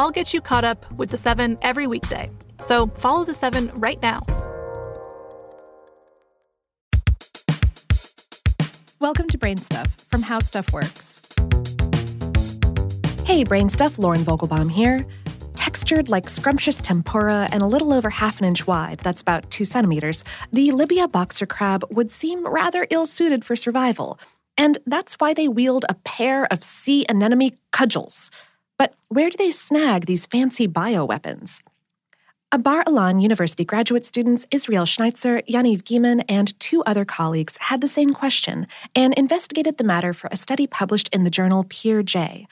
I'll get you caught up with the seven every weekday. So follow the seven right now. Welcome to Brain Stuff from How Stuff Works. Hey, Brain Stuff, Lauren Vogelbaum here. Textured like scrumptious tempura and a little over half an inch wide, that's about two centimeters, the Lybia boxer crab would seem rather ill suited for survival. And that's why they wield a pair of sea anemone cudgels. But where do they snag these fancy bioweapons? A Bar Ilan University graduate students Israel Schnytzer, Yaniv Giman, and two other colleagues had the same question and investigated the matter for a study published in the journal PeerJ.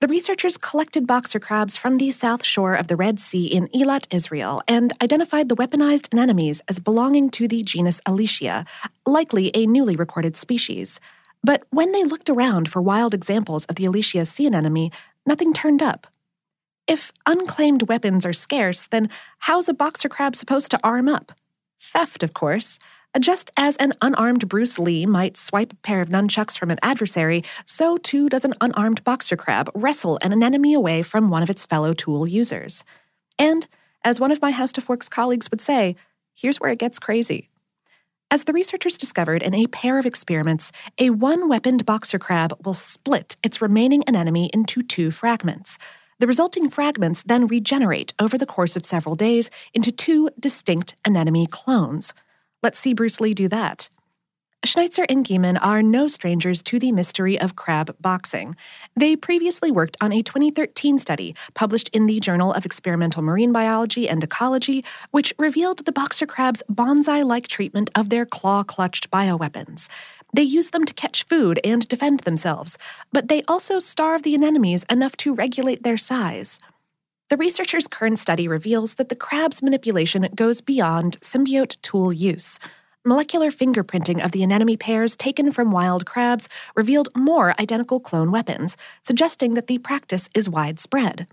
The researchers collected boxer crabs from the south shore of the Red Sea in Eilat, Israel, and identified the weaponized anemones as belonging to the genus Alicia, likely a newly recorded species. But when they looked around for wild examples of the Alicia sea anemone, nothing turned up. If unclaimed weapons are scarce, then how's a boxer crab supposed to arm up? Theft, of course. Uh, just as an unarmed Bruce Lee might swipe a pair of nunchucks from an adversary, so too does an unarmed boxer crab wrestle an anemone away from one of its fellow tool users. And, as one of my How Stuff Works colleagues would say, here's where it gets crazy. As the researchers discovered in a pair of experiments, a one weaponed boxer crab will split its remaining anemone into two fragments. The resulting fragments then regenerate over the course of several days into two distinct anemone clones. Let's see Bruce Lee do that. Schnytzer and Giman are no strangers to the mystery of crab boxing. They previously worked on a 2013 study published in the Journal of Experimental Marine Biology and Ecology, which revealed the boxer crab's bonsai like treatment of their claw clutched bioweapons. They use them to catch food and defend themselves, but they also starve the anemones enough to regulate their size. The researchers' current study reveals that the crab's manipulation goes beyond symbiote tool use. Molecular fingerprinting of the anemone pairs taken from wild crabs revealed more identical clone weapons, suggesting that the practice is widespread.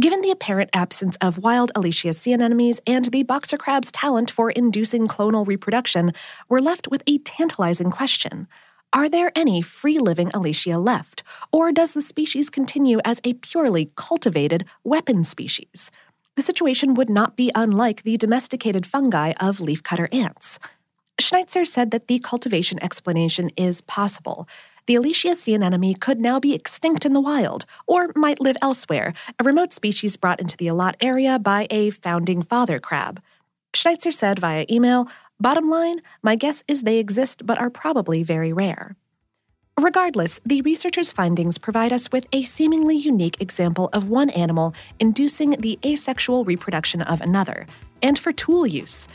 Given the apparent absence of wild Escherichia sea anemones and the boxer crab's talent for inducing clonal reproduction, we're left with a tantalizing question. Are there any free living Escherichia left, or does the species continue as a purely cultivated weapon species? The situation would not be unlike the domesticated fungi of leafcutter ants. Schnytzer said that the cultivation explanation is possible. The Alicia sea anemone could now be extinct in the wild, or might live elsewhere, a remote species brought into the Eilat area by a founding father crab. Schnytzer said via email, Bottom line, my guess is they exist but are probably very rare. Regardless, the researchers' findings provide us with a seemingly unique example of one animal inducing the asexual reproduction of another, and for tool use.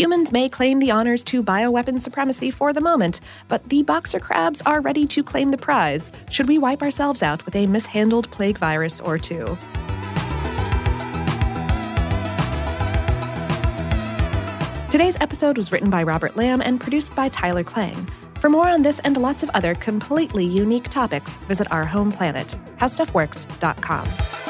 Humans may claim the honors to bioweapon supremacy for the moment, but the boxer crabs are ready to claim the prize should we wipe ourselves out with a mishandled plague virus or two. Today's episode was written by Robert Lamb and produced by Tyler Klang. For more on this and lots of other completely unique topics, visit our home planet, howstuffworks.com.